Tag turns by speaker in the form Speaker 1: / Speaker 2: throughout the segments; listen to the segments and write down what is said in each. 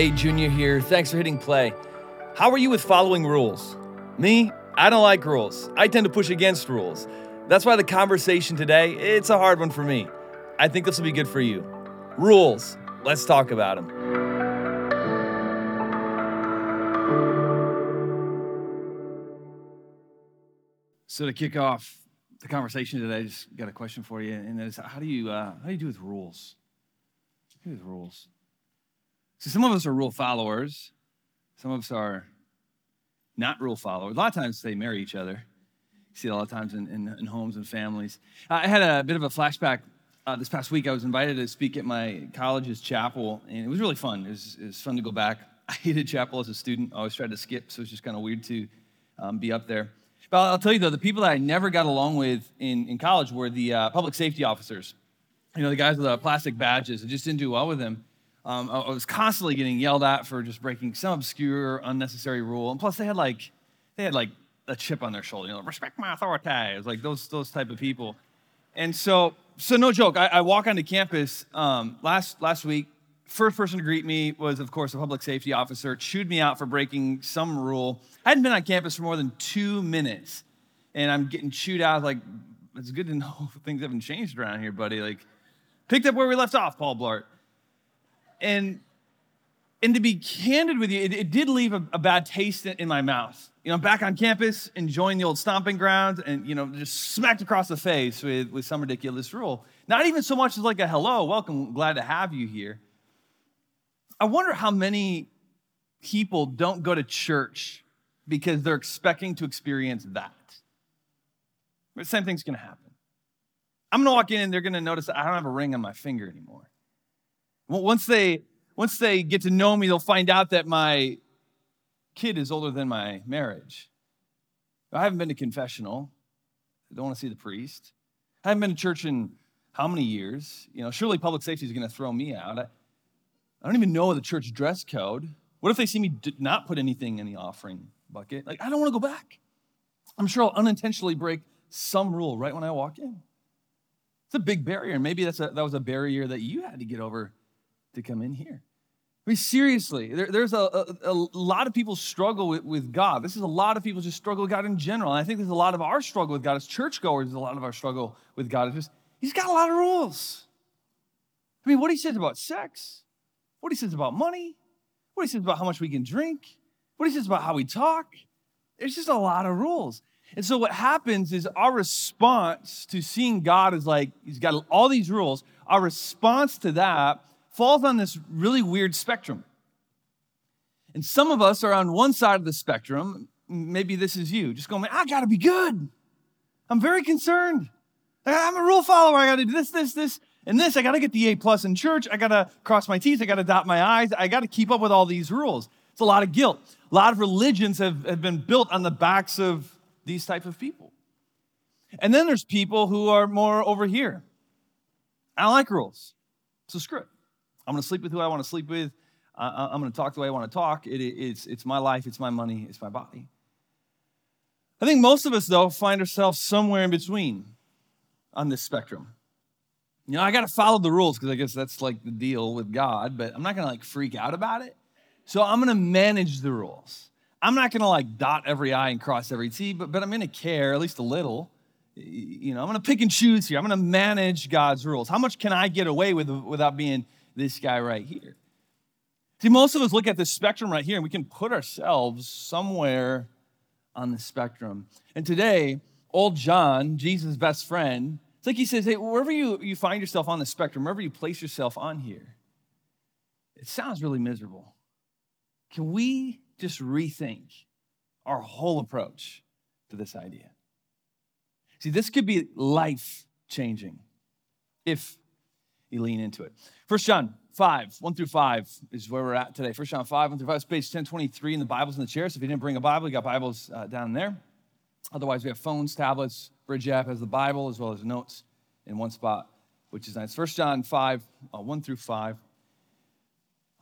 Speaker 1: Hey, Junior here. Thanks for hitting play. How are you with following rules? Me, I don't like rules. I tend to push against rules. That's why the conversation today, it's a hard one for me. I think this will be good for you. Rules. Let's talk about them.
Speaker 2: So to kick off the conversation today, I just got a question for you, and that is, how do you uh, how do you do with rules? Do with rules? So some of us are rule followers, some of us are not rule followers. A lot of times they marry each other. You see a lot of times in, in, in homes and families. I had a bit of a flashback uh, this past week. I was invited to speak at my college's chapel, and it was really fun. It was, it was fun to go back. I hated chapel as a student. I always tried to skip, so it was just kind of weird to um, be up there. But I'll tell you though, the people that I never got along with in, in college were the uh, public safety officers. You know, the guys with the plastic badges. I just didn't do well with them. Um, I was constantly getting yelled at for just breaking some obscure, unnecessary rule. And plus, they had like, they had like a chip on their shoulder. You know, respect my authority. It was like those those type of people. And so, so no joke. I, I walk onto campus um, last last week. First person to greet me was, of course, a public safety officer. Chewed me out for breaking some rule. I hadn't been on campus for more than two minutes, and I'm getting chewed out. Like, it's good to know things haven't changed around here, buddy. Like, picked up where we left off, Paul Blart. And and to be candid with you, it, it did leave a, a, bad taste in, in, my mouth. You know, back on campus, enjoying the old stomping grounds, and you know, just smacked across the face with, with some ridiculous rule. Not even so much as like a hello, welcome, glad to have you here. I wonder how many people don't go to church because they're expecting to experience that. But same thing's gonna happen. I'm gonna walk in and they're gonna notice I don't have a ring on my finger anymore. Once they once they get to know me, they'll find out that my kid is older than my marriage. I haven't been to confessional. I don't want to see the priest. I haven't been to church in how many years? You know, surely public safety is going to throw me out. I, I don't even know the church dress code. What if they see me not put anything in the offering bucket? Like, I don't want to go back. I'm sure I'll unintentionally break some rule right when I walk in. It's a big barrier. Maybe that's a, that was a barrier that you had to get over to come in here. I mean, seriously, there, there's a, a, a, lot of people struggle with, with God. This is a lot of people just struggle with God in general. And I think there's a lot of our struggle with God as churchgoers, there's a lot of our struggle with God. It's just, he's got a lot of rules. I mean, what he says about sex, what he says about money, what he says about how much we can drink, what he says about how we talk. There's just a lot of rules. And so what happens is our response to seeing God is like, he's got all these rules. Our response to that falls on this really weird spectrum. And some of us are on one side of the spectrum. Maybe this is you, just going, I gotta be good. I'm very concerned. I'm a rule follower. I gotta do this, this, this, and this. I gotta get the A plus in church. I gotta cross my T's. I gotta dot my I's. I gotta keep up with all these rules. It's a lot of guilt. A lot of religions have, have been built on the backs of these type of people. And then there's people who are more over here. I don't like rules, so screw it. I'm going to sleep with who I want to sleep with. I'm going to talk the way I want to talk. It, it's, it's my life, it's my money, it's my body. I think most of us, though, find ourselves somewhere in between on this spectrum. You know, I got to follow the rules because I guess that's like the deal with God, but I'm not going to like freak out about it. So I'm going to manage the rules. I'm not going to like dot every I and cross every T, but, but I'm going to care at least a little. You know, I'm going to pick and choose here. I'm going to manage God's rules. How much can I get away with without being this guy right here. See, most of us look at this spectrum right here and we can put ourselves somewhere on the spectrum. And today, old John, Jesus' best friend, it's like he says, hey, wherever you, you find yourself on the spectrum, wherever you place yourself on here, it sounds really miserable. Can we just rethink our whole approach to this idea? See, this could be life changing if you lean into it. First John 5, 1 through 5 is where we're at today. First John 5, 1 through 5, it's page 1023 in the Bible's in the chair. So if you didn't bring a Bible, you got Bibles uh, down there. Otherwise, we have phones, tablets. Bridge app has the Bible as well as notes in one spot, which is nice. First John 5, uh, 1 through 5.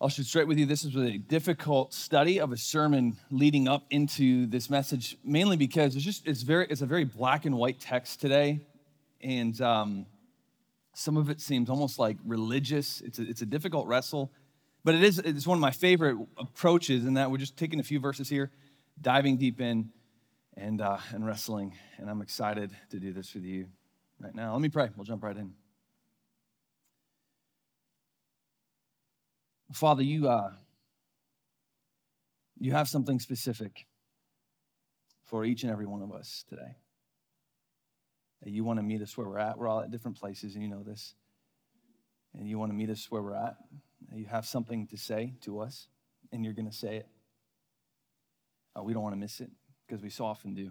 Speaker 2: I'll shoot straight with you. This is a difficult study of a sermon leading up into this message, mainly because it's just it's very it's a very black and white text today, and um, some of it seems almost like religious. It's a, it's a difficult wrestle. But it is it's one of my favorite approaches in that we're just taking a few verses here, diving deep in, and, uh, and wrestling. And I'm excited to do this with you right now. Let me pray. We'll jump right in. Father, you, uh, you have something specific for each and every one of us today. That you want to meet us where we're at. We're all at different places, and you know this. And you want to meet us where we're at. You have something to say to us, and you're going to say it. Uh, we don't want to miss it because we so often do.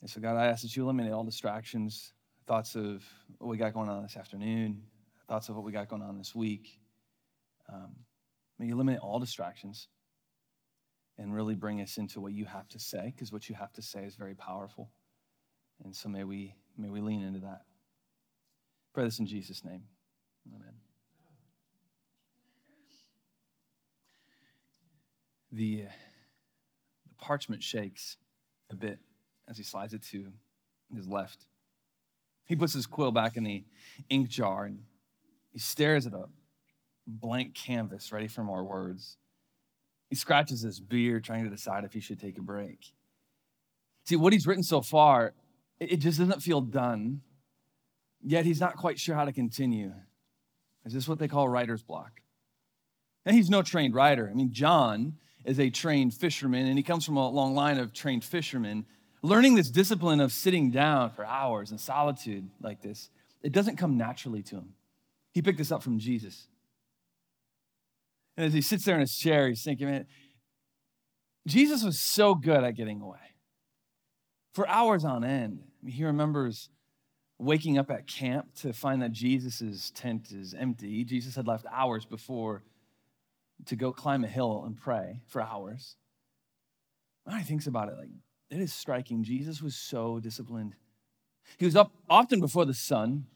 Speaker 2: And so, God, I ask that you eliminate all distractions, thoughts of what we got going on this afternoon, thoughts of what we got going on this week. Um, may you eliminate all distractions and really bring us into what you have to say, because what you have to say is very powerful. And so may we may we lean into that. Pray this in Jesus' name. Amen. The, uh, the parchment shakes a bit as he slides it to his left. He puts his quill back in the ink jar and he stares at a blank canvas ready for more words. He scratches his beard, trying to decide if he should take a break. See, what he's written so far, it just doesn't feel done, yet he's not quite sure how to continue. Is this what they call writer's block? And he's no trained writer. I mean, John is a trained fisherman, and he comes from a long line of trained fishermen. Learning this discipline of sitting down for hours in solitude like this, it doesn't come naturally to him. He picked this up from Jesus. And as he sits there in his chair, he's thinking, man, Jesus was so good at getting away for hours on end. He remembers waking up at camp to find that Jesus' tent is empty. Jesus had left hours before to go climb a hill and pray for hours. When I thinks about it, like it is striking. Jesus was so disciplined. He was up often before the sun.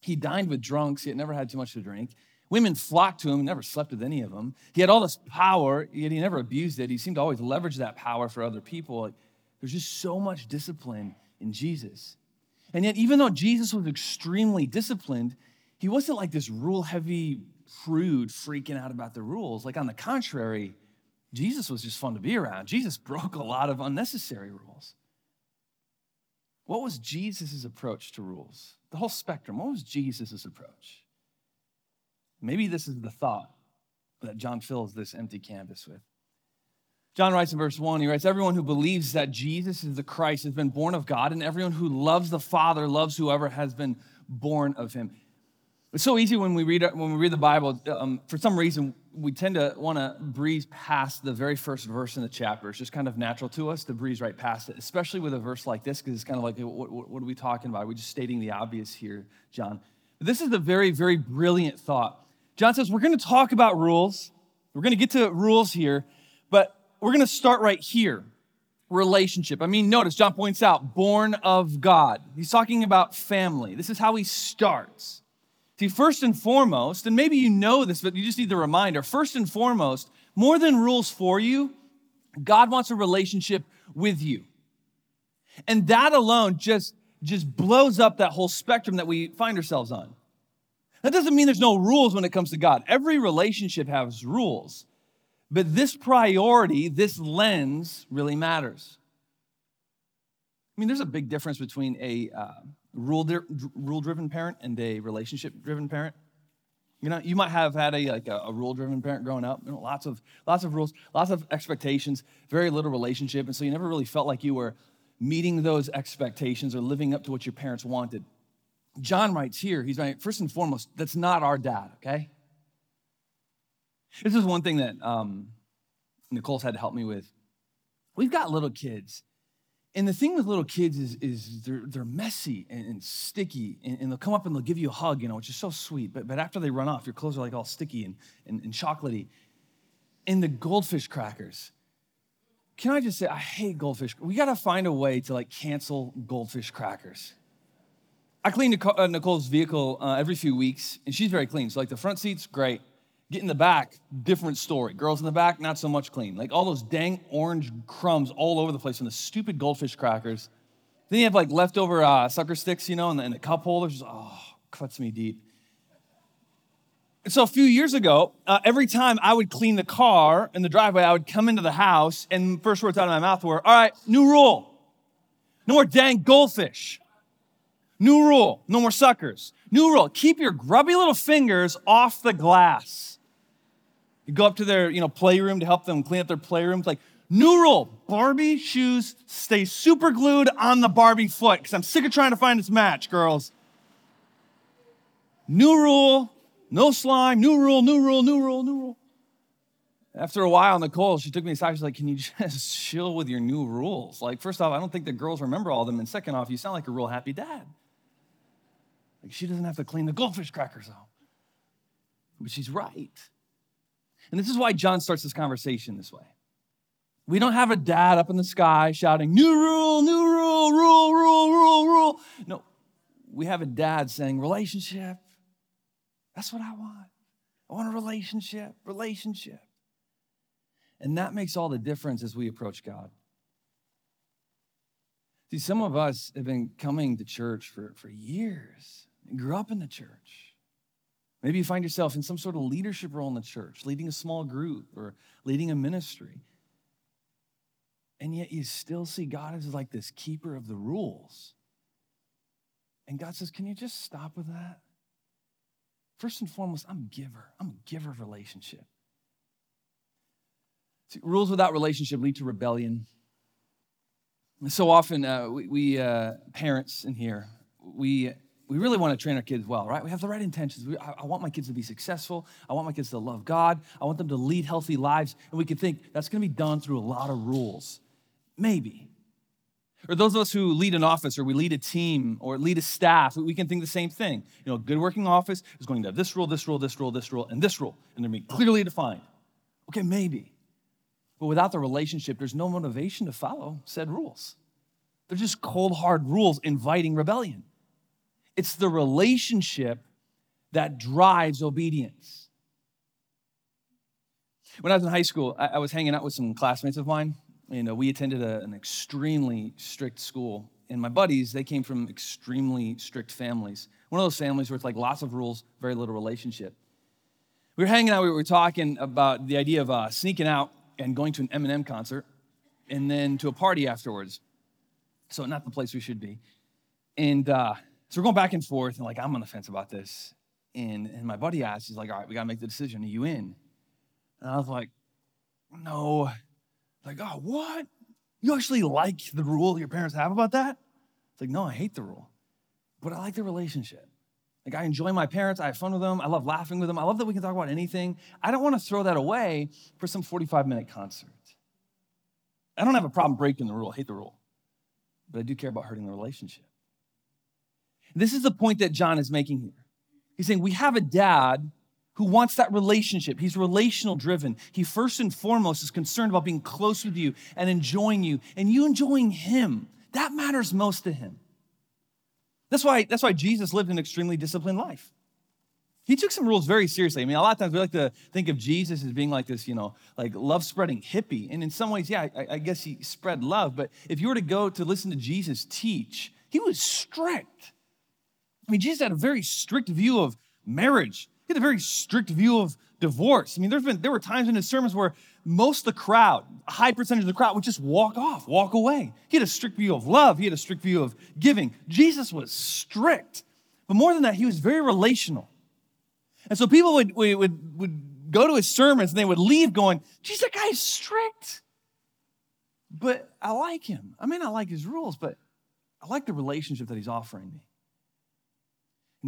Speaker 2: He dined with drunks. Had never had too much to drink. Women flocked to him, never slept with any of them. He had all this power, yet he never abused it. He seemed to always leverage that power for other people. There's just so much discipline in Jesus. And yet, even though Jesus was extremely disciplined, he wasn't like this rule heavy prude freaking out about the rules. Like, on the contrary, Jesus was just fun to be around. Jesus broke a lot of unnecessary rules. What was Jesus' approach to rules? The whole spectrum. What was Jesus' approach? Maybe this is the thought that John fills this empty canvas with. John writes in verse 1, he writes, Everyone who believes that Jesus is the Christ has been born of God, and everyone who loves the Father loves whoever has been born of him. It's so easy when we read, when we read the Bible, um, for some reason, we tend to want to breeze past the very first verse in the chapter. It's just kind of natural to us to breeze right past it, especially with a verse like this, because it's kind of like, what, what, are we talking about? We're we just stating the obvious here, John? But this is a very, very brilliant thought. John says, We're going to talk about rules. We're going to get to rules here, we're going to start right here relationship. I mean, notice John points out, born of God. He's talking about family. This is how he starts. See, first and foremost, and maybe you know this, but you just need the reminder first and foremost, more than rules for you, God wants a relationship with you. And that alone just, just blows up that whole spectrum that we find ourselves on. That doesn't mean there's no rules when it comes to God. Every relationship has rules. But this priority, this lens really matters. I mean, there's a big difference between a uh, rule driven parent and a relationship driven parent. You know, you might have had a like a, a rule driven parent growing up. You know, lots of lots of rules, lots of expectations, very little relationship, and so you never really felt like you were meeting those expectations or living up to what your parents wanted. John writes here, he's right, first and foremost, that's not our dad, okay? This is one thing that um, Nicole's had to help me with. We've got little kids. And the thing with little kids is, is they're, they're messy and, and sticky, and, and, they'll come up and they'll give you a hug, you know, which is so sweet. But, but after they run off, your clothes are like all sticky and, and, and chocolatey. And the goldfish crackers. Can I just say, I hate goldfish. We got to find a way to like cancel goldfish crackers. I clean uh, Nicole's vehicle uh, every few weeks, and she's very clean. So, like the front seats, great. Get in the back, different story. Girls in the back, not so much clean. Like all those dang orange crumbs all over the place from the stupid goldfish crackers. Then you have like leftover uh, sucker sticks, you know, and the, in the cup holders. Oh, cuts me deep. so a few years ago, uh, every time I would clean the car in the driveway, I would come into the house, and first words out of my mouth were, "All right, new rule: no more dang goldfish. New rule: no more suckers. New rule: keep your grubby little fingers off the glass." You go up to their, you know, playroom to help them clean up their playrooms. Like, new rule: Barbie shoes stay super glued on the Barbie foot because I'm sick of trying to find its match, girls. New rule: no slime, new rule, new rule, new rule, new rule. After a while, Nicole, she took me aside. She's like, Can you just chill with your new rules? Like, first off, I don't think the girls remember all of them. And second off, you sound like a real happy dad. Like, she doesn't have to clean the goldfish crackers out. But she's right. And this is why John starts this conversation this way. We don't have a dad up in the sky shouting, New rule, new rule, rule, rule, rule, rule. No, we have a dad saying, Relationship, that's what I want. I want a relationship, relationship. And that makes all the difference as we approach God. See, some of us have been coming to church for, for years, grew up in the church. Maybe you find yourself in some sort of leadership role in the church, leading a small group or leading a ministry. And yet you still see God as like this keeper of the rules. And God says, Can you just stop with that? First and foremost, I'm a giver. I'm a giver of relationship. See, rules without relationship lead to rebellion. And so often, uh, we, we uh, parents in here, we, we really want to train our kids well, right? We have the right intentions. We, I, I, want my kids to be successful. I want my kids to love God. I want them to lead healthy lives. And we can think that's going to be done through a lot of rules. Maybe. Or those of us who lead an office or we lead a team or lead a staff, we can think the same thing. You know, a good working office is going to have this rule, this rule, this rule, this rule, and this rule, and they're being clearly defined. Okay, maybe. But without the relationship, there's no motivation to follow said rules. They're just cold, hard rules inviting rebellion. It's the relationship that drives obedience. When I was in high school, I was hanging out with some classmates of mine you know, we attended a, an extremely strict school. And my buddies, they came from extremely strict families. One of those families where it's like lots of rules, very little relationship. We were hanging out, we were talking about the idea of uh, sneaking out and going to an Eminem concert and then to a party afterwards. So, not the place we should be. And uh, so we're going back and forth, and like, I'm on the fence about this. And, and my buddy asked, he's like, all right, we got to make the decision. Are you in? And I was like, no, like, oh, what? You actually like the rule your parents have about that? It's like, no, I hate the rule, but I like the relationship. Like, I enjoy my parents. I have fun with them. I love laughing with them. I love that we can talk about anything. I don't want to throw that away for some 45 minute concert. I don't have a problem breaking the rule. I hate the rule, but I do care about hurting the relationship. This is the point that John is making here. He's saying, We have a dad who wants that relationship. He's relational driven. He first and foremost is concerned about being close with you and enjoying you and you enjoying him. That matters most to him. That's why, that's why Jesus lived an extremely disciplined life. He took some rules very seriously. I mean, a lot of times we like to think of Jesus as being like this, you know, like love spreading hippie. And in some ways, yeah, I, I guess he spread love. But if you were to go to listen to Jesus teach, he was strict. I mean, Jesus had a very strict view of marriage he had a very strict view of divorce. I mean, there's been there were times in his sermons where most of the crowd, a high percentage of the crowd, would just walk off, walk away. He had a strict view of love. He had a strict view of giving. Jesus was strict, but more than that, he was very relational. And so people would would would go to his sermons and they would leave going, "Geez, that guy's strict." But I like him. I may not like his rules, but I like the relationship that he's offering me.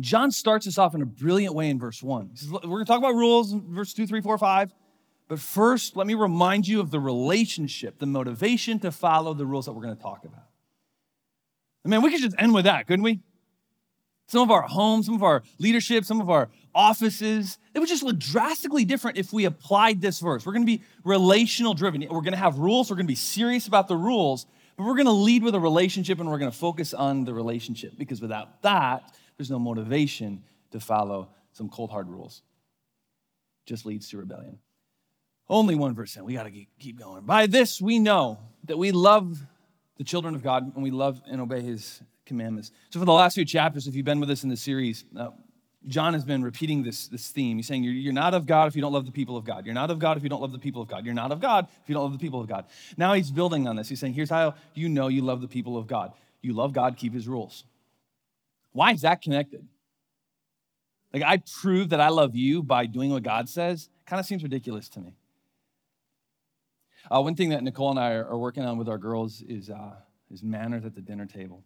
Speaker 2: John starts us off in a brilliant way in verse 1. Says, We're going to talk about rules in verse 2, 3, 4, 5. But first, let me remind you of the relationship, the motivation to follow the rules that we're going to talk about. I mean, we could just end with that, couldn't we? Some of our homes, some of our leadership, some of our offices, it would just look drastically different if we applied this verse. We're going to be relational driven. We're going to have rules. We're going to be serious about the rules, but we're going to lead with a relationship and we're going to focus on the relationship because without that, there's no motivation to follow some cold hard rules. Just leads to rebellion. Only 1%. We got to keep going. By this, we know that we love the children of God and we love and obey his commandments. So, for the last few chapters, if you've been with us in the series, uh, John has been repeating this, this theme. He's saying, you're, you're not of God if you don't love the people of God. You're not of God if you don't love the people of God. You're not of God if you don't love the people of God. Now he's building on this. He's saying, here's how you know you love the people of God. You love God, keep his rules. Why is that connected? Like, I prove that I love you by doing what God says, kind of seems ridiculous to me. Uh, one thing that Nicole and I are, working on with our girls is, uh, is manners at the dinner table.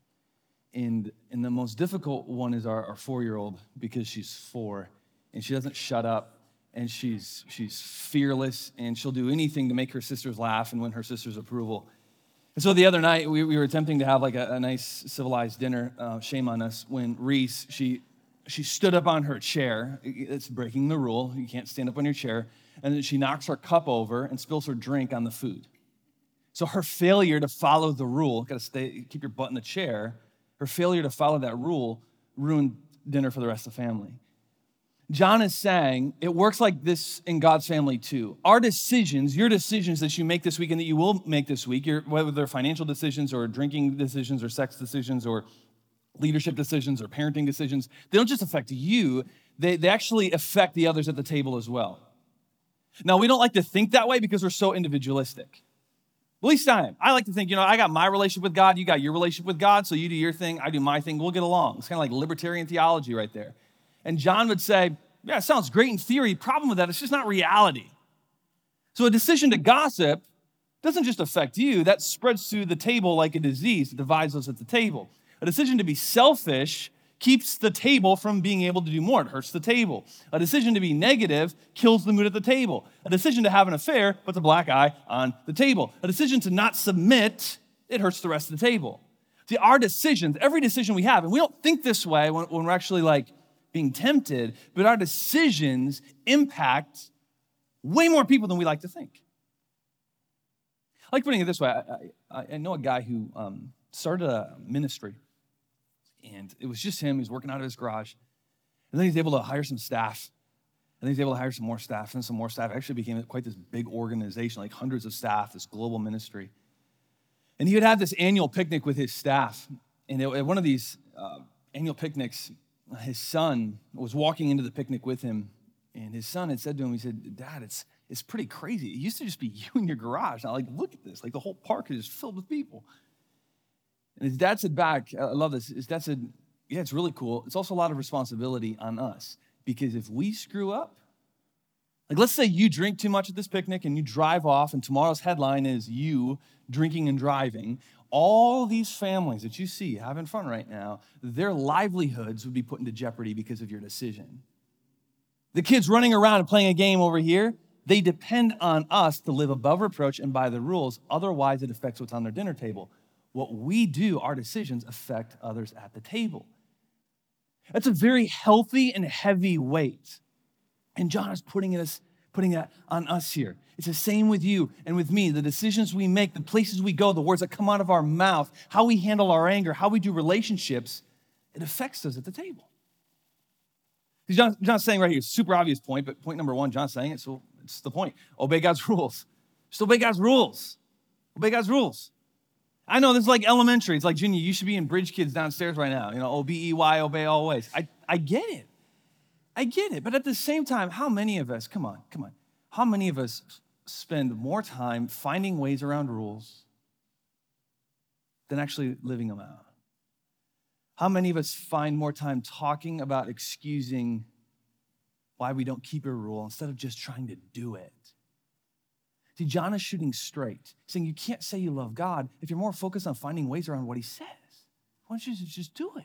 Speaker 2: And, and the most difficult one is our, our four year old because she's four and she doesn't shut up and she's, she's fearless and she'll do anything to make her sisters laugh and win her sister's approval. And so the other night, we, we were attempting to have like a, a nice civilized dinner. Uh, shame on us when Reese, she, she stood up on her chair. It's breaking the rule. You can't stand up on your chair. And then she knocks her cup over and spills her drink on the food. So her failure to follow the rule, gotta stay, keep your butt in the chair, her failure to follow that rule ruined dinner for the rest of the family. John is saying it works like this in God's family too. Our decisions, your decisions that you make this week and that you will make this week, whether they're financial decisions or drinking decisions or sex decisions or leadership decisions or parenting decisions, they don't just affect you, they, they actually affect the others at the table as well. Now, we don't like to think that way because we're so individualistic. At least I am. I like to think, you know, I got my relationship with God, you got your relationship with God, so you do your thing, I do my thing, we'll get along. It's kind of like libertarian theology right there. And John would say, yeah, it sounds great in theory. Problem with that, it's just not reality. So a decision to gossip doesn't just affect you, that spreads through the table like a disease. It divides us at the table. A decision to be selfish keeps the table from being able to do more. It hurts the table. A decision to be negative kills the mood at the table. A decision to have an affair puts a black eye on the table. A decision to not submit, it hurts the rest of the table. See, our decisions, every decision we have, and we don't think this way when, when we're actually like being tempted, but our decisions impact way more people than we like to think. I like putting it this way I, I, I know a guy who um, started a ministry, and it was just him. He was working out of his garage. And then he's able to hire some staff. And then he's able to hire some more staff and some more staff. It actually became quite this big organization, like hundreds of staff, this global ministry. And he would have this annual picnic with his staff. And at one of these uh, annual picnics, his son was walking into the picnic with him, and his son had said to him, he said, Dad, it's, it's pretty crazy. It used to just be you in your garage. Now, like, look at this. Like, the whole park is just filled with people. And his dad said back, I love this. His dad said, Yeah, it's really cool. It's also a lot of responsibility on us because if we screw up, like, let's say you drink too much at this picnic and you drive off, and tomorrow's headline is you drinking and driving all these families that you see have in front right now, their livelihoods would be put into jeopardy because of your decision. The kids running around and playing a game over here, they depend on us to live above reproach and by the rules. Otherwise, it affects what's on their dinner table. What we do, our decisions affect others at the table. That's a very healthy and heavy weight. And John is putting us putting that on us here. It's the same with you and with me. The decisions we make, the places we go, the words that come out of our mouth, how we handle our anger, how we do relationships, it affects us at the table. John, John's saying right here, super obvious point, but point number one, John's saying it, so it's the point. Obey God's rules. Just obey God's rules. Obey God's rules. I know this is like elementary. It's like, Junior, you should be in Bridge Kids downstairs right now. You know, O B E Y, obey always. I, I get it. I get it. But at the same time, how many of us, come on, come on, how many of us spend more time finding ways around rules than actually living them out? How many of us find more time talking about excusing why we don't keep a rule instead of just trying to do it? See, John is shooting straight, saying you can't say you love God if you're more focused on finding ways around what he says. Why don't you just do it?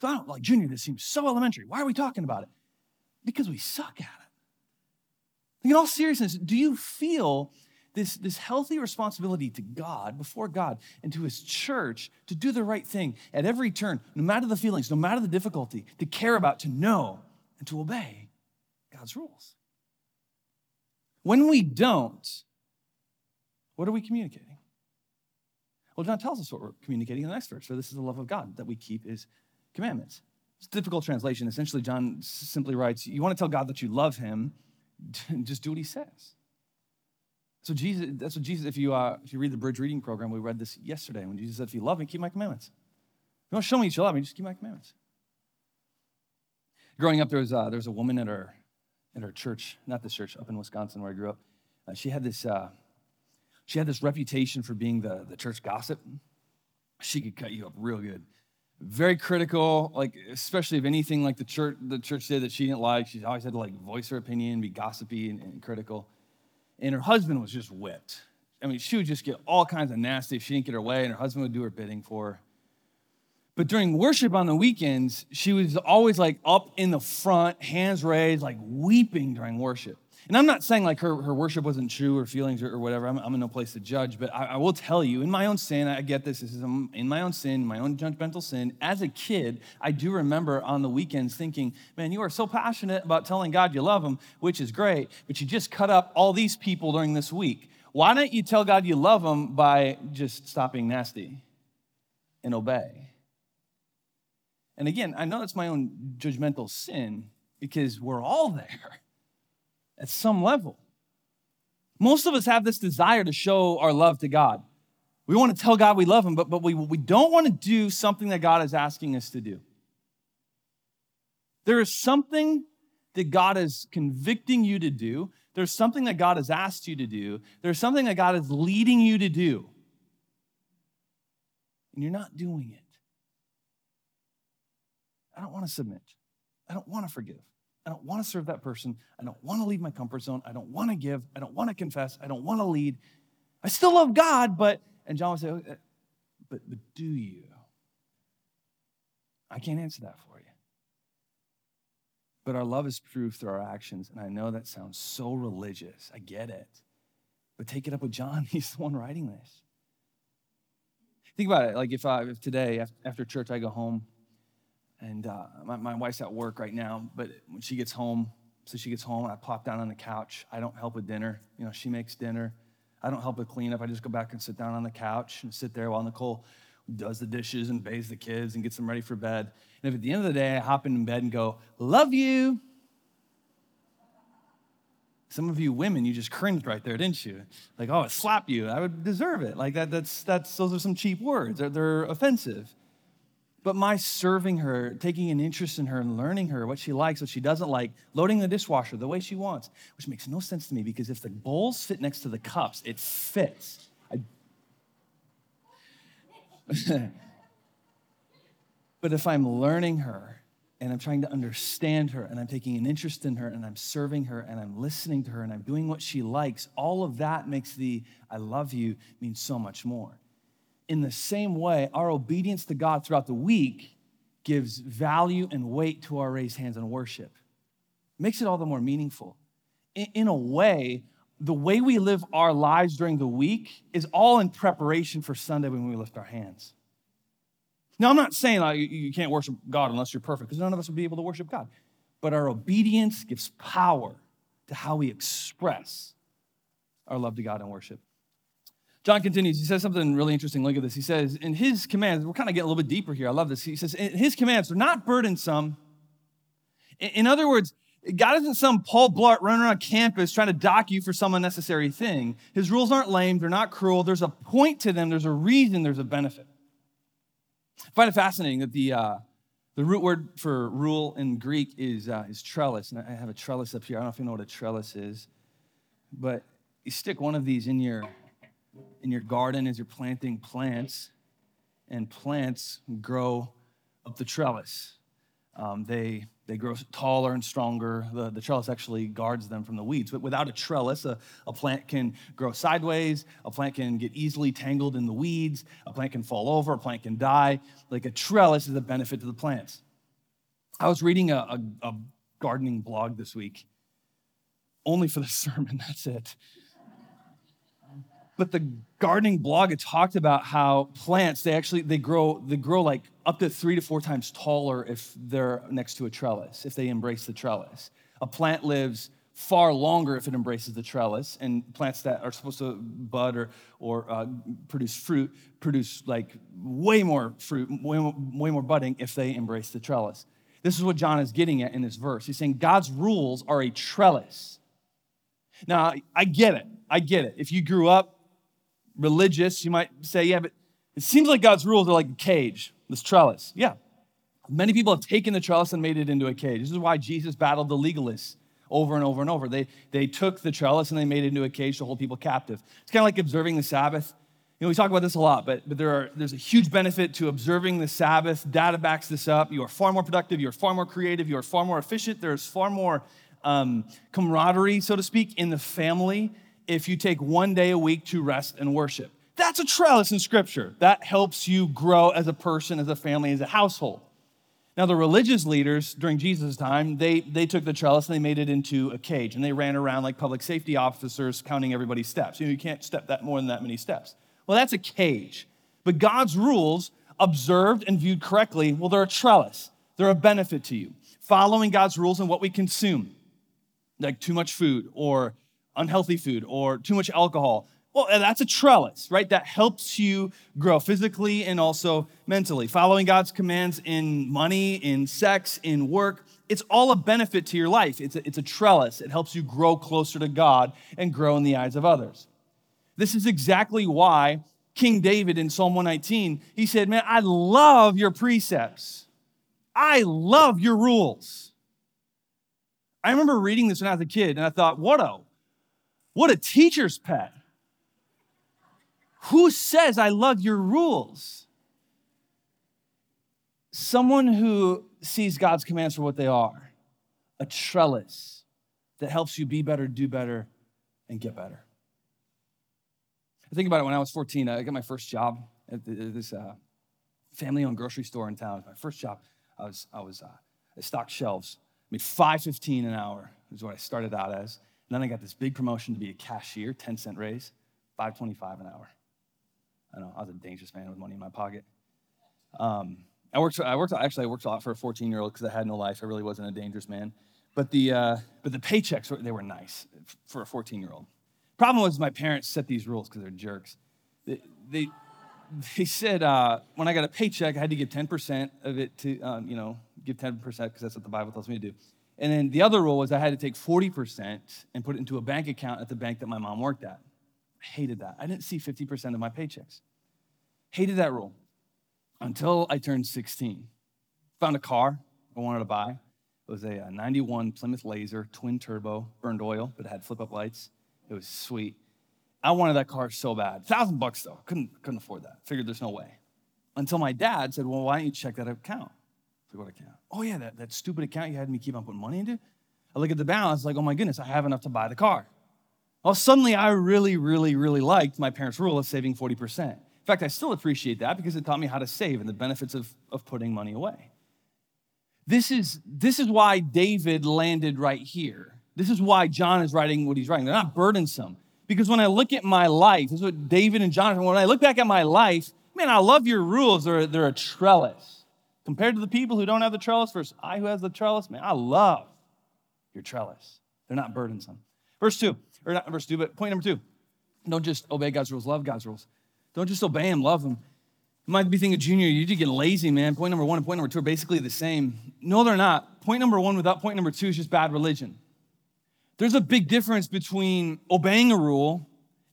Speaker 2: So I don't like junior, this seems so elementary. Why are we talking about it? Because we suck at it. in all seriousness, do you feel this, this healthy responsibility to God, before God, and to his church to do the right thing at every turn, no matter the feelings, no matter the difficulty, to care about, to know, and to obey God's rules? When we don't, what are we communicating? Well, John tells us what we're communicating in the next verse. For this is the love of God that we keep his commandments. It's a difficult translation. Essentially, John simply writes, You want to tell God that you love him, just do what he says. So Jesus, that's what Jesus, if you, uh, if you read the Bridge Reading Program, we read this yesterday when Jesus said, if you love me, keep my commandments. If you don't show me you love me, just keep my commandments. growing up, there was, uh, there was a woman at our, at our church, not this church, up in Wisconsin where I grew up. Uh, she had this, uh, she had this reputation for being the, the church gossip. She could cut you up real good. Very critical, like especially if anything like the church the church did that she didn't like. She always had to like voice her opinion, be gossipy and, and critical. And her husband was just whipped. I mean, she would just get all kinds of nasty if she didn't get her way, and her husband would do her bidding for her. But during worship on the weekends, she was always like up in the front, hands raised, like weeping during worship. And I'm not saying like her, her worship wasn't true or feelings or, or whatever. I'm, I'm, in no place to judge, but I, I, will tell you, in my own sin, I get this. This is um, in my own sin, my own judgmental sin. As a kid, I do remember on the weekends thinking, man, you are so passionate about telling God you love him, which is great, but you just cut up all these people during this week. Why don't you tell God you love him by just stopping nasty and obey? And again, I know that's my own judgmental sin because we're all there at some level. Most of us have this desire to show our love to God. We want to tell God we love Him, but, but we, we don't want to do something that God is asking us to do. There is something that God is convicting you to do. There's something that God has asked you to do. There's something that God is leading you to do. And you're not doing it. I don't want to submit. I don't want to forgive. I don't want to serve that person. I don't want to leave my comfort zone. I don't want to give. I don't want to confess. I don't want to lead. I still love God, but, and John would say, oh, uh, but, but do you? I can't answer that for you. But our love is proved through our actions. And I know that sounds so religious. I get it. But take it up with John. He's the one writing this. Think about it. Like if, I, if today, after church, I go home and uh, my, my wife's at work right now, but when she gets home, so she gets home, I plop down on the couch. I don't help with dinner. You know, she makes dinner. I don't help with cleanup. I just go back and sit down on the couch and sit there while Nicole does the dishes and bathes the kids and gets them ready for bed. And if at the end of the day I hop in bed and go, love you. Some of you women, you just cringed right there, didn't you? Like, oh, it slap you. I would deserve it. Like that, that's that's those are some cheap words. They're, they're offensive. But my serving her, taking an interest in her and learning her, what she likes, what she doesn't like, loading the dishwasher the way she wants, which makes no sense to me because if the bowls fit next to the cups, it fits. I... but if I'm learning her and I'm trying to understand her and I'm taking an interest in her and I'm serving her and I'm listening to her and I'm doing what she likes, all of that makes the I love you mean so much more in the same way, our obedience to God throughout the week gives value and weight to our raised hands and worship. Makes it all the more meaningful. In, in a way, the way we live our lives during the week is all in preparation for Sunday when we lift our hands. Now, I'm not saying like, you can't worship God unless you're perfect, because none of us would be able to worship God. But our obedience gives power to how we express our love to God and worship. John continues. He says something really interesting. Look at this. He says, in his commands, we're kind of getting a little bit deeper here. I love this. He says, in his commands are not burdensome. In other words, God isn't some Paul Blart running around campus trying to dock you for some unnecessary thing. His rules aren't lame, they're not cruel. There's a point to them, there's a reason, there's a benefit. I find it fascinating that the, uh, the root word for rule in Greek is, uh, is trellis. And I have a trellis up here. I don't know if you know what a trellis is, but you stick one of these in your in your garden as you're planting plants, and plants grow up the trellis. Um, they, they grow taller and stronger. The, the trellis actually guards them from the weeds. But without a trellis, a, a plant can grow sideways, a plant can get easily tangled in the weeds, a plant can fall over, a plant can die. Like a trellis is a benefit to the plants. I was reading a, a, a gardening blog this week, only for the sermon, that's it but the gardening blog it talked about how plants they actually they grow they grow like up to three to four times taller if they're next to a trellis if they embrace the trellis. A plant lives far longer if it embraces the trellis and plants that are supposed to bud or, or uh, produce fruit produce like way more fruit way way more budding if they embrace the trellis. This is what john is getting at in this verse. He's saying god's rules are a trellis. Now i get it. I get it. If you grew up religious, you might say, yeah, but it seems like God's rules are like a cage, this trellis. Yeah, Many people have taken the trellis and made it into a cage. This is why Jesus battled the legalists over and over and over. They, they took the trellis and they made it into a cage to hold people captive. It's kind of like observing the Sabbath. You know, we talk about this a lot, but, but there are, there's a huge benefit to observing the Sabbath. Data backs this up. You are far more productive, you are far more creative, you are far more efficient. There's far more um, camaraderie, so to speak, in the family if you take one day a week to rest and worship. That's a trellis in Scripture. That helps you grow as a person, as a family, as a household. Now, the religious leaders during Jesus' time, they, they took the trellis and they made it into a cage and they ran around like public safety officers counting everybody's steps. You know, you can't step that more than that many steps. Well, that's a cage. But God's rules, observed and viewed correctly, well, they're a trellis. They're a benefit to you. Following God's rules and what we consume, like too much food or unhealthy food or too much alcohol, well, that's a trellis, right? That helps you grow physically and also mentally. Following God's commands in money, in sex, in work, it's all a benefit to your life. It's a, it's a trellis. It helps you grow closer to God and grow in the eyes of others. This is exactly why King David in Psalm 119, he said, Man, I love your precepts. I love your rules. I remember reading this when I was a kid and I thought, what a, what a teacher's pet. Who says I love your rules? Someone who sees God's commands for what they are a trellis that helps you be better, do better, and get better. I think about it when I was 14, I got my first job at this uh, family owned grocery store in town. My first job, I was, I was uh, I stocked shelves. I made 5.15 an hour is what I started out as. Then I got this big promotion to be a cashier, 10 cent raise, 5.25 an hour. I know I was a dangerous man with money in my pocket. Um, I worked. I worked. Actually, I worked a lot for a 14 year old because I had no life. I really wasn't a dangerous man. But the uh, but the paychecks they were nice for a 14 year old. Problem was my parents set these rules because they're jerks. They, they they said uh, when I got a paycheck, I had to give 10% of it to, um, you know, give 10% because that's what the Bible tells me to do. And then the other rule was I had to take 40% and put it into a bank account at the bank that my mom worked at. I hated that. I didn't see 50% of my paychecks. Hated that rule until I turned 16. Found a car I wanted to buy. It was a, uh, 91 Plymouth Laser, twin turbo, burned oil, but it had flip up lights. It was sweet. I wanted that car so bad. Thousand bucks though. Couldn't, couldn't afford that. Figured there's no way. Until my dad said, Well, why don't you check that account? I said, What account? Oh, yeah, that, that stupid account you had me keep on putting money into. I look at the balance, like, oh my goodness, I have enough to buy the car. Well, suddenly I really, really, really liked my parents' rule of saving 40%. In fact, I still appreciate that because it taught me how to save and the benefits of, of putting money away. This is, this is why David landed right here. This is why John is writing what he's writing. They're not burdensome. Because when I look at my life, this is what David and Jonathan, when I look back at my life, man, I love your rules. They're, they're a trellis. Compared to the people who don't have the trellis versus I who has the trellis, man, I love your trellis. They're not burdensome. Verse 2 or not verse 2, but point number two. Don't just obey God's rules, love God's rules. Don't just obey Him, love Him. You might be thinking, Junior, you just get lazy, man. Point number one and point number two are basically the same. No, they're not. Point number one without point number two is just bad religion. There's a big difference between obeying a rule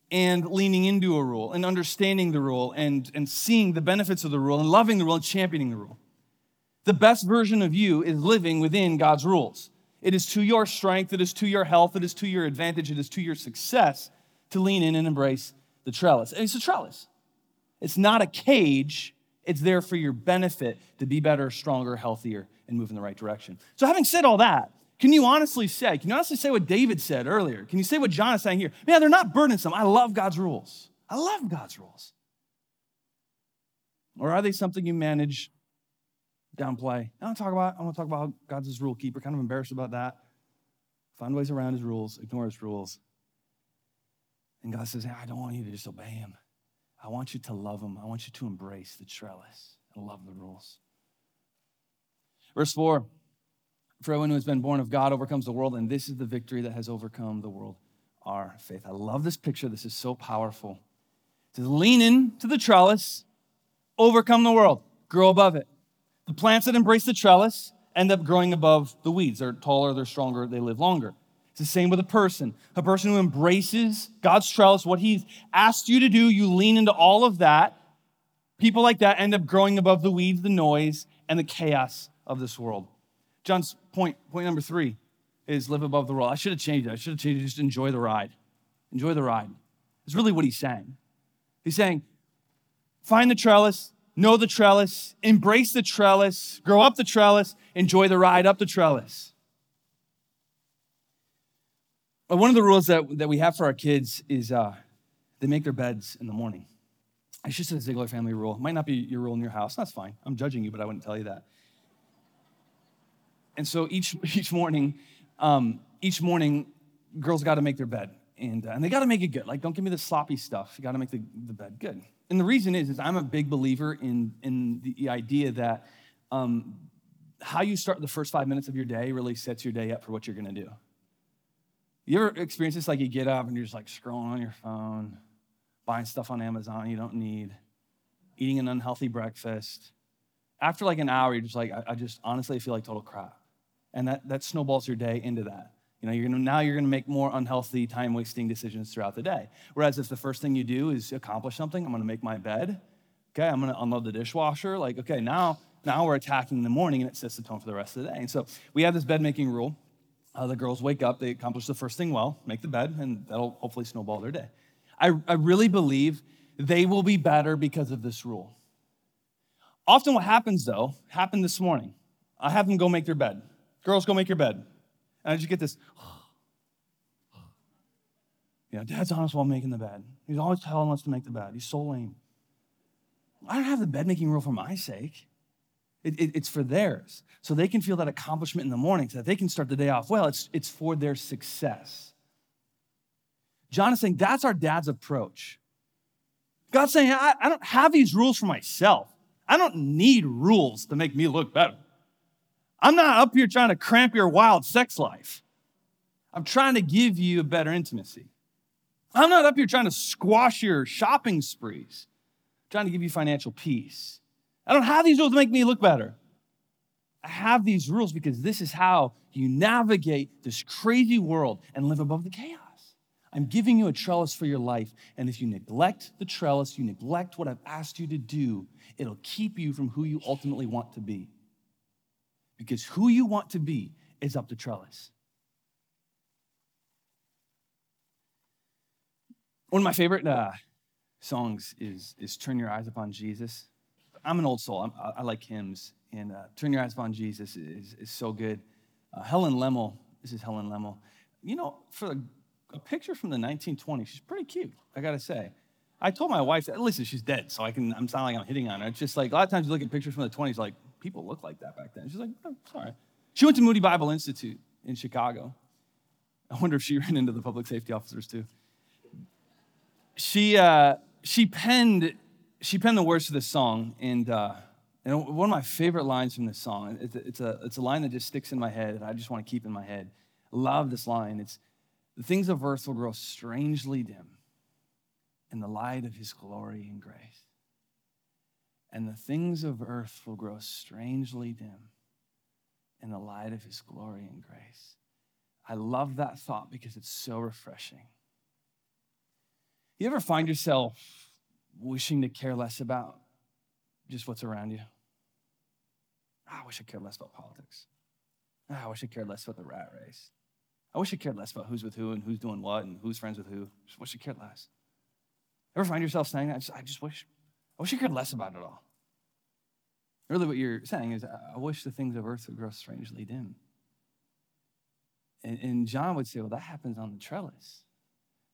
Speaker 2: and leaning into a rule and understanding the rule and, and seeing the benefits of the rule and loving the rule and championing the rule. The best version of you is living within God's rules. It is to your strength, it is to your health, it is to your advantage, it is to your success to lean in and embrace the trellis. It's a trellis. It's not a cage, it's there for your benefit to be better, stronger, healthier, and move in the right direction. So, having said all that, can you honestly say, can you honestly say what David said earlier? Can you say what John is saying here? Man, they're not burdensome. I love God's rules. I love God's rules. Or are they something you manage downplay. I want to talk about, I want to talk about God's his rule keeper, kind of embarrassed about that. Find ways around his rules, ignore his rules. And God says, hey, I don't want you to just obey him. I want you to love him. I want you to embrace the trellis and love the rules. Verse 4 For everyone who has been born of God overcomes the world, and this is the victory that has overcome the world, our faith. I love this picture. This is so powerful. To lean in to the trellis, overcome the world, grow above it. The plants that embrace the trellis end up growing above the weeds. They're taller, they're stronger, they live longer. It's the same with a person. A person who embraces God's trellis, what He's asked you to do, you lean into all of that. People like that end up growing above the weeds, the noise, and the chaos of this world. John's point, point number three is live above the world. I should have changed it. I should have changed it. Just enjoy the ride. Enjoy the ride. It's really what he's saying. He's saying, find the trellis, know the trellis, embrace the trellis, grow up the trellis, enjoy the ride up the trellis. But one of the rules that, that we have for our kids is uh, they make their beds in the morning. It's just a Ziegler family rule. It might not be your rule in your house. That's fine. I'm judging you, but I wouldn't tell you that. And so each, each morning, um, each morning, girls got to make their bed. And, uh, and they got to make it good. Like, don't give me the sloppy stuff. You got to make the, the bed good. And the reason is, is I'm a big believer in, in the idea that um, how you start the first five minutes of your day really sets your day up for what you're going to do. You ever experience this? Like you get up and you're just like scrolling on your phone, buying stuff on Amazon you don't need, eating an unhealthy breakfast. After like an hour, you're just like, I, I just honestly feel like total crap. And that, that snowballs your day into that. You know, you're gonna, now you're gonna make more unhealthy, time wasting decisions throughout the day. Whereas if the first thing you do is accomplish something, I'm gonna make my bed, okay, I'm gonna unload the dishwasher, like, okay, now, now we're attacking the morning and it sets the tone for the rest of the day. And so we have this bed making rule uh, the girls wake up, they accomplish the first thing well, make the bed, and that'll hopefully snowball their day. I, I really believe they will be better because of this rule. Often, what happens though, happened this morning. I have them go make their bed. Girls, go make your bed. And I just get this, know, dad's honest while making the bed. He's always telling us to make the bed. He's so lame. I don't have the bed making rule for my sake. It, it, it's for theirs. So they can feel that accomplishment in the morning so that they can start the day off well. It's, it's for their success. John is saying that's our dad's approach. God's saying, I, I don't have these rules for myself. I don't need rules to make me look better. I'm not up here trying to cramp your wild sex life. I'm trying to give you a better intimacy. I'm not up here trying to squash your shopping sprees, I'm trying to give you financial peace. I don't have these rules to make me look better. I have these rules because this is how you navigate this crazy world and live above the chaos. I'm giving you a trellis for your life. And if you neglect the trellis, you neglect what I've asked you to do, it'll keep you from who you ultimately want to be. Because who you want to be is up to trellis. One of my favorite uh, songs is, is Turn Your Eyes Upon Jesus. I'm an old soul. I'm, i like hymns. And uh, Turn Your Eyes Upon Jesus is, is so good. Uh, Helen Lemmel, this is Helen Lemmel. You know, for a, a, picture from the 1920s, she's pretty cute, I gotta say. I told my wife listen, she's dead, so I can, I'm sounding like I'm hitting on her. It's just like, a lot of times you look at pictures from the 20s, like, people look like that back then. She's like, oh, sorry. She went to Moody Bible Institute in Chicago. I wonder if she ran into the public safety officers too. She, uh, she penned she penned the words to this song, and, uh, and one of my favorite lines from this song, it's a, it's, a, it's a line that just sticks in my head, and I just want to keep in my head. Love this line. It's, the things of earth will grow strangely dim in the light of his glory and grace. And the things of earth will grow strangely dim in the light of his glory and grace. I love that thought because it's so refreshing. You ever find yourself wishing to care less about just what's around you. Oh, I wish I cared less about politics. Oh, I wish I cared less about the rat race. I wish I cared less about who's with who and who's doing what and who's friends with who. Just wish I cared less. Ever find yourself saying that? I just, I just wish, I wish I cared less about it all. Really, what you're saying is, I wish the things of earth would grow strangely dim. And, and John would say, well, that happens on the trellis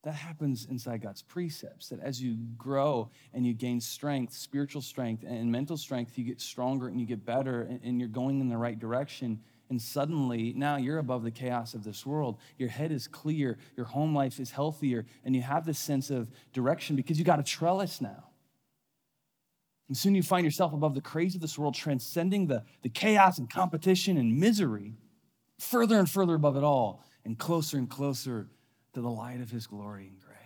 Speaker 2: that happens inside God's precepts. That as you grow and you gain strength, spiritual strength and mental strength, you get stronger and you get better and, you're going in the right direction. And suddenly, now you're above the chaos of this world. Your head is clear, your home life is healthier, and you have this sense of direction because you got a trellis now. And soon you find yourself above the craze of this world, transcending the, the chaos and competition and misery, further and further above it all, and closer and closer to the light of his glory and grace.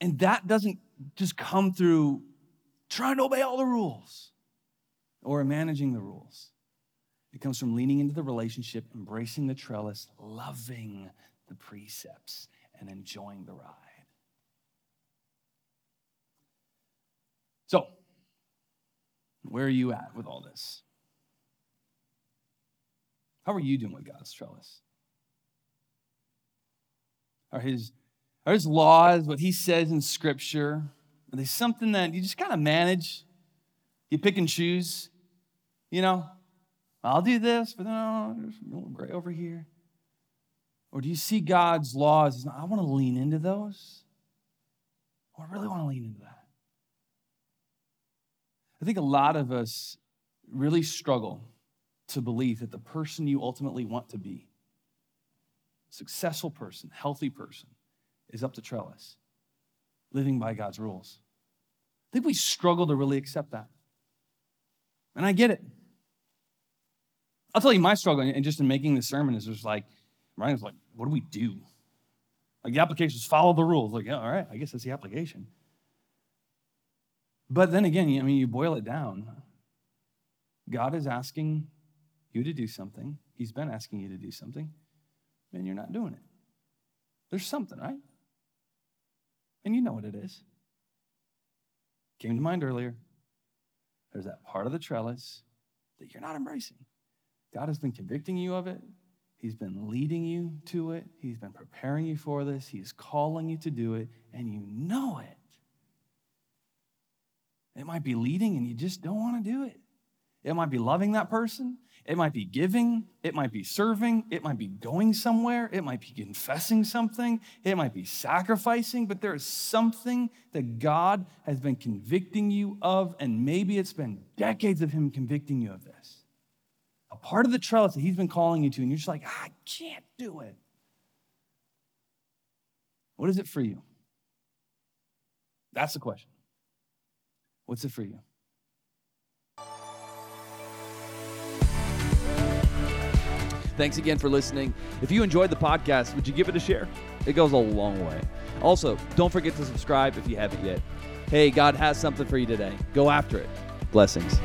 Speaker 2: And that doesn't just come through trying to obey all the rules or managing the rules. It comes from leaning into the relationship, embracing the trellis, loving the precepts, and enjoying the ride. So, Where are you at with all this? How are you doing with God's trellis? Are his, are his laws, what he says in Scripture, are they something that you just kind of manage? You pick and choose? You know, I'll do this, but no, oh, there's a little gray over here. Or do you see God's laws? I want to lean into those. I really want to lean into that. I think a lot of us really struggle to believe that the person you ultimately want to be, successful person, healthy person, is up to trellis, living by God's rules. I think we struggle to really accept that. And I get it. I'll tell you my struggle, and just in making this sermon is just like, Ryan's like, what do we do? Like the application is follow the rules. Like, yeah, all right, I guess that's the application. But then again, I mean, you boil it down. God is asking you to do something. He's been asking you to do something, and you're not doing it. There's something, right? And you know what it is. Came to mind earlier. There's that part of the trellis that you're not embracing. God has been convicting you of it. He's been leading you to it. He's been preparing you for this. He's calling you to do it, and you know it. It might be leading, and you just don't want to do it. It might be loving that person. It might be giving. It might be serving. It might be going somewhere. It might be confessing something. It might be sacrificing. But there is something that God has been convicting you of, and maybe it's been decades of Him convicting you of this a part of the trellis that he's been calling you to, and you're just like, I can't do it. What is it for you? That's the question. What's it for you?
Speaker 1: Thanks again for listening. If you enjoyed the podcast, would you give it a share? It goes a long way. Also, don't forget to subscribe if you haven't yet. Hey, God has something for you today. Go after it. Blessings.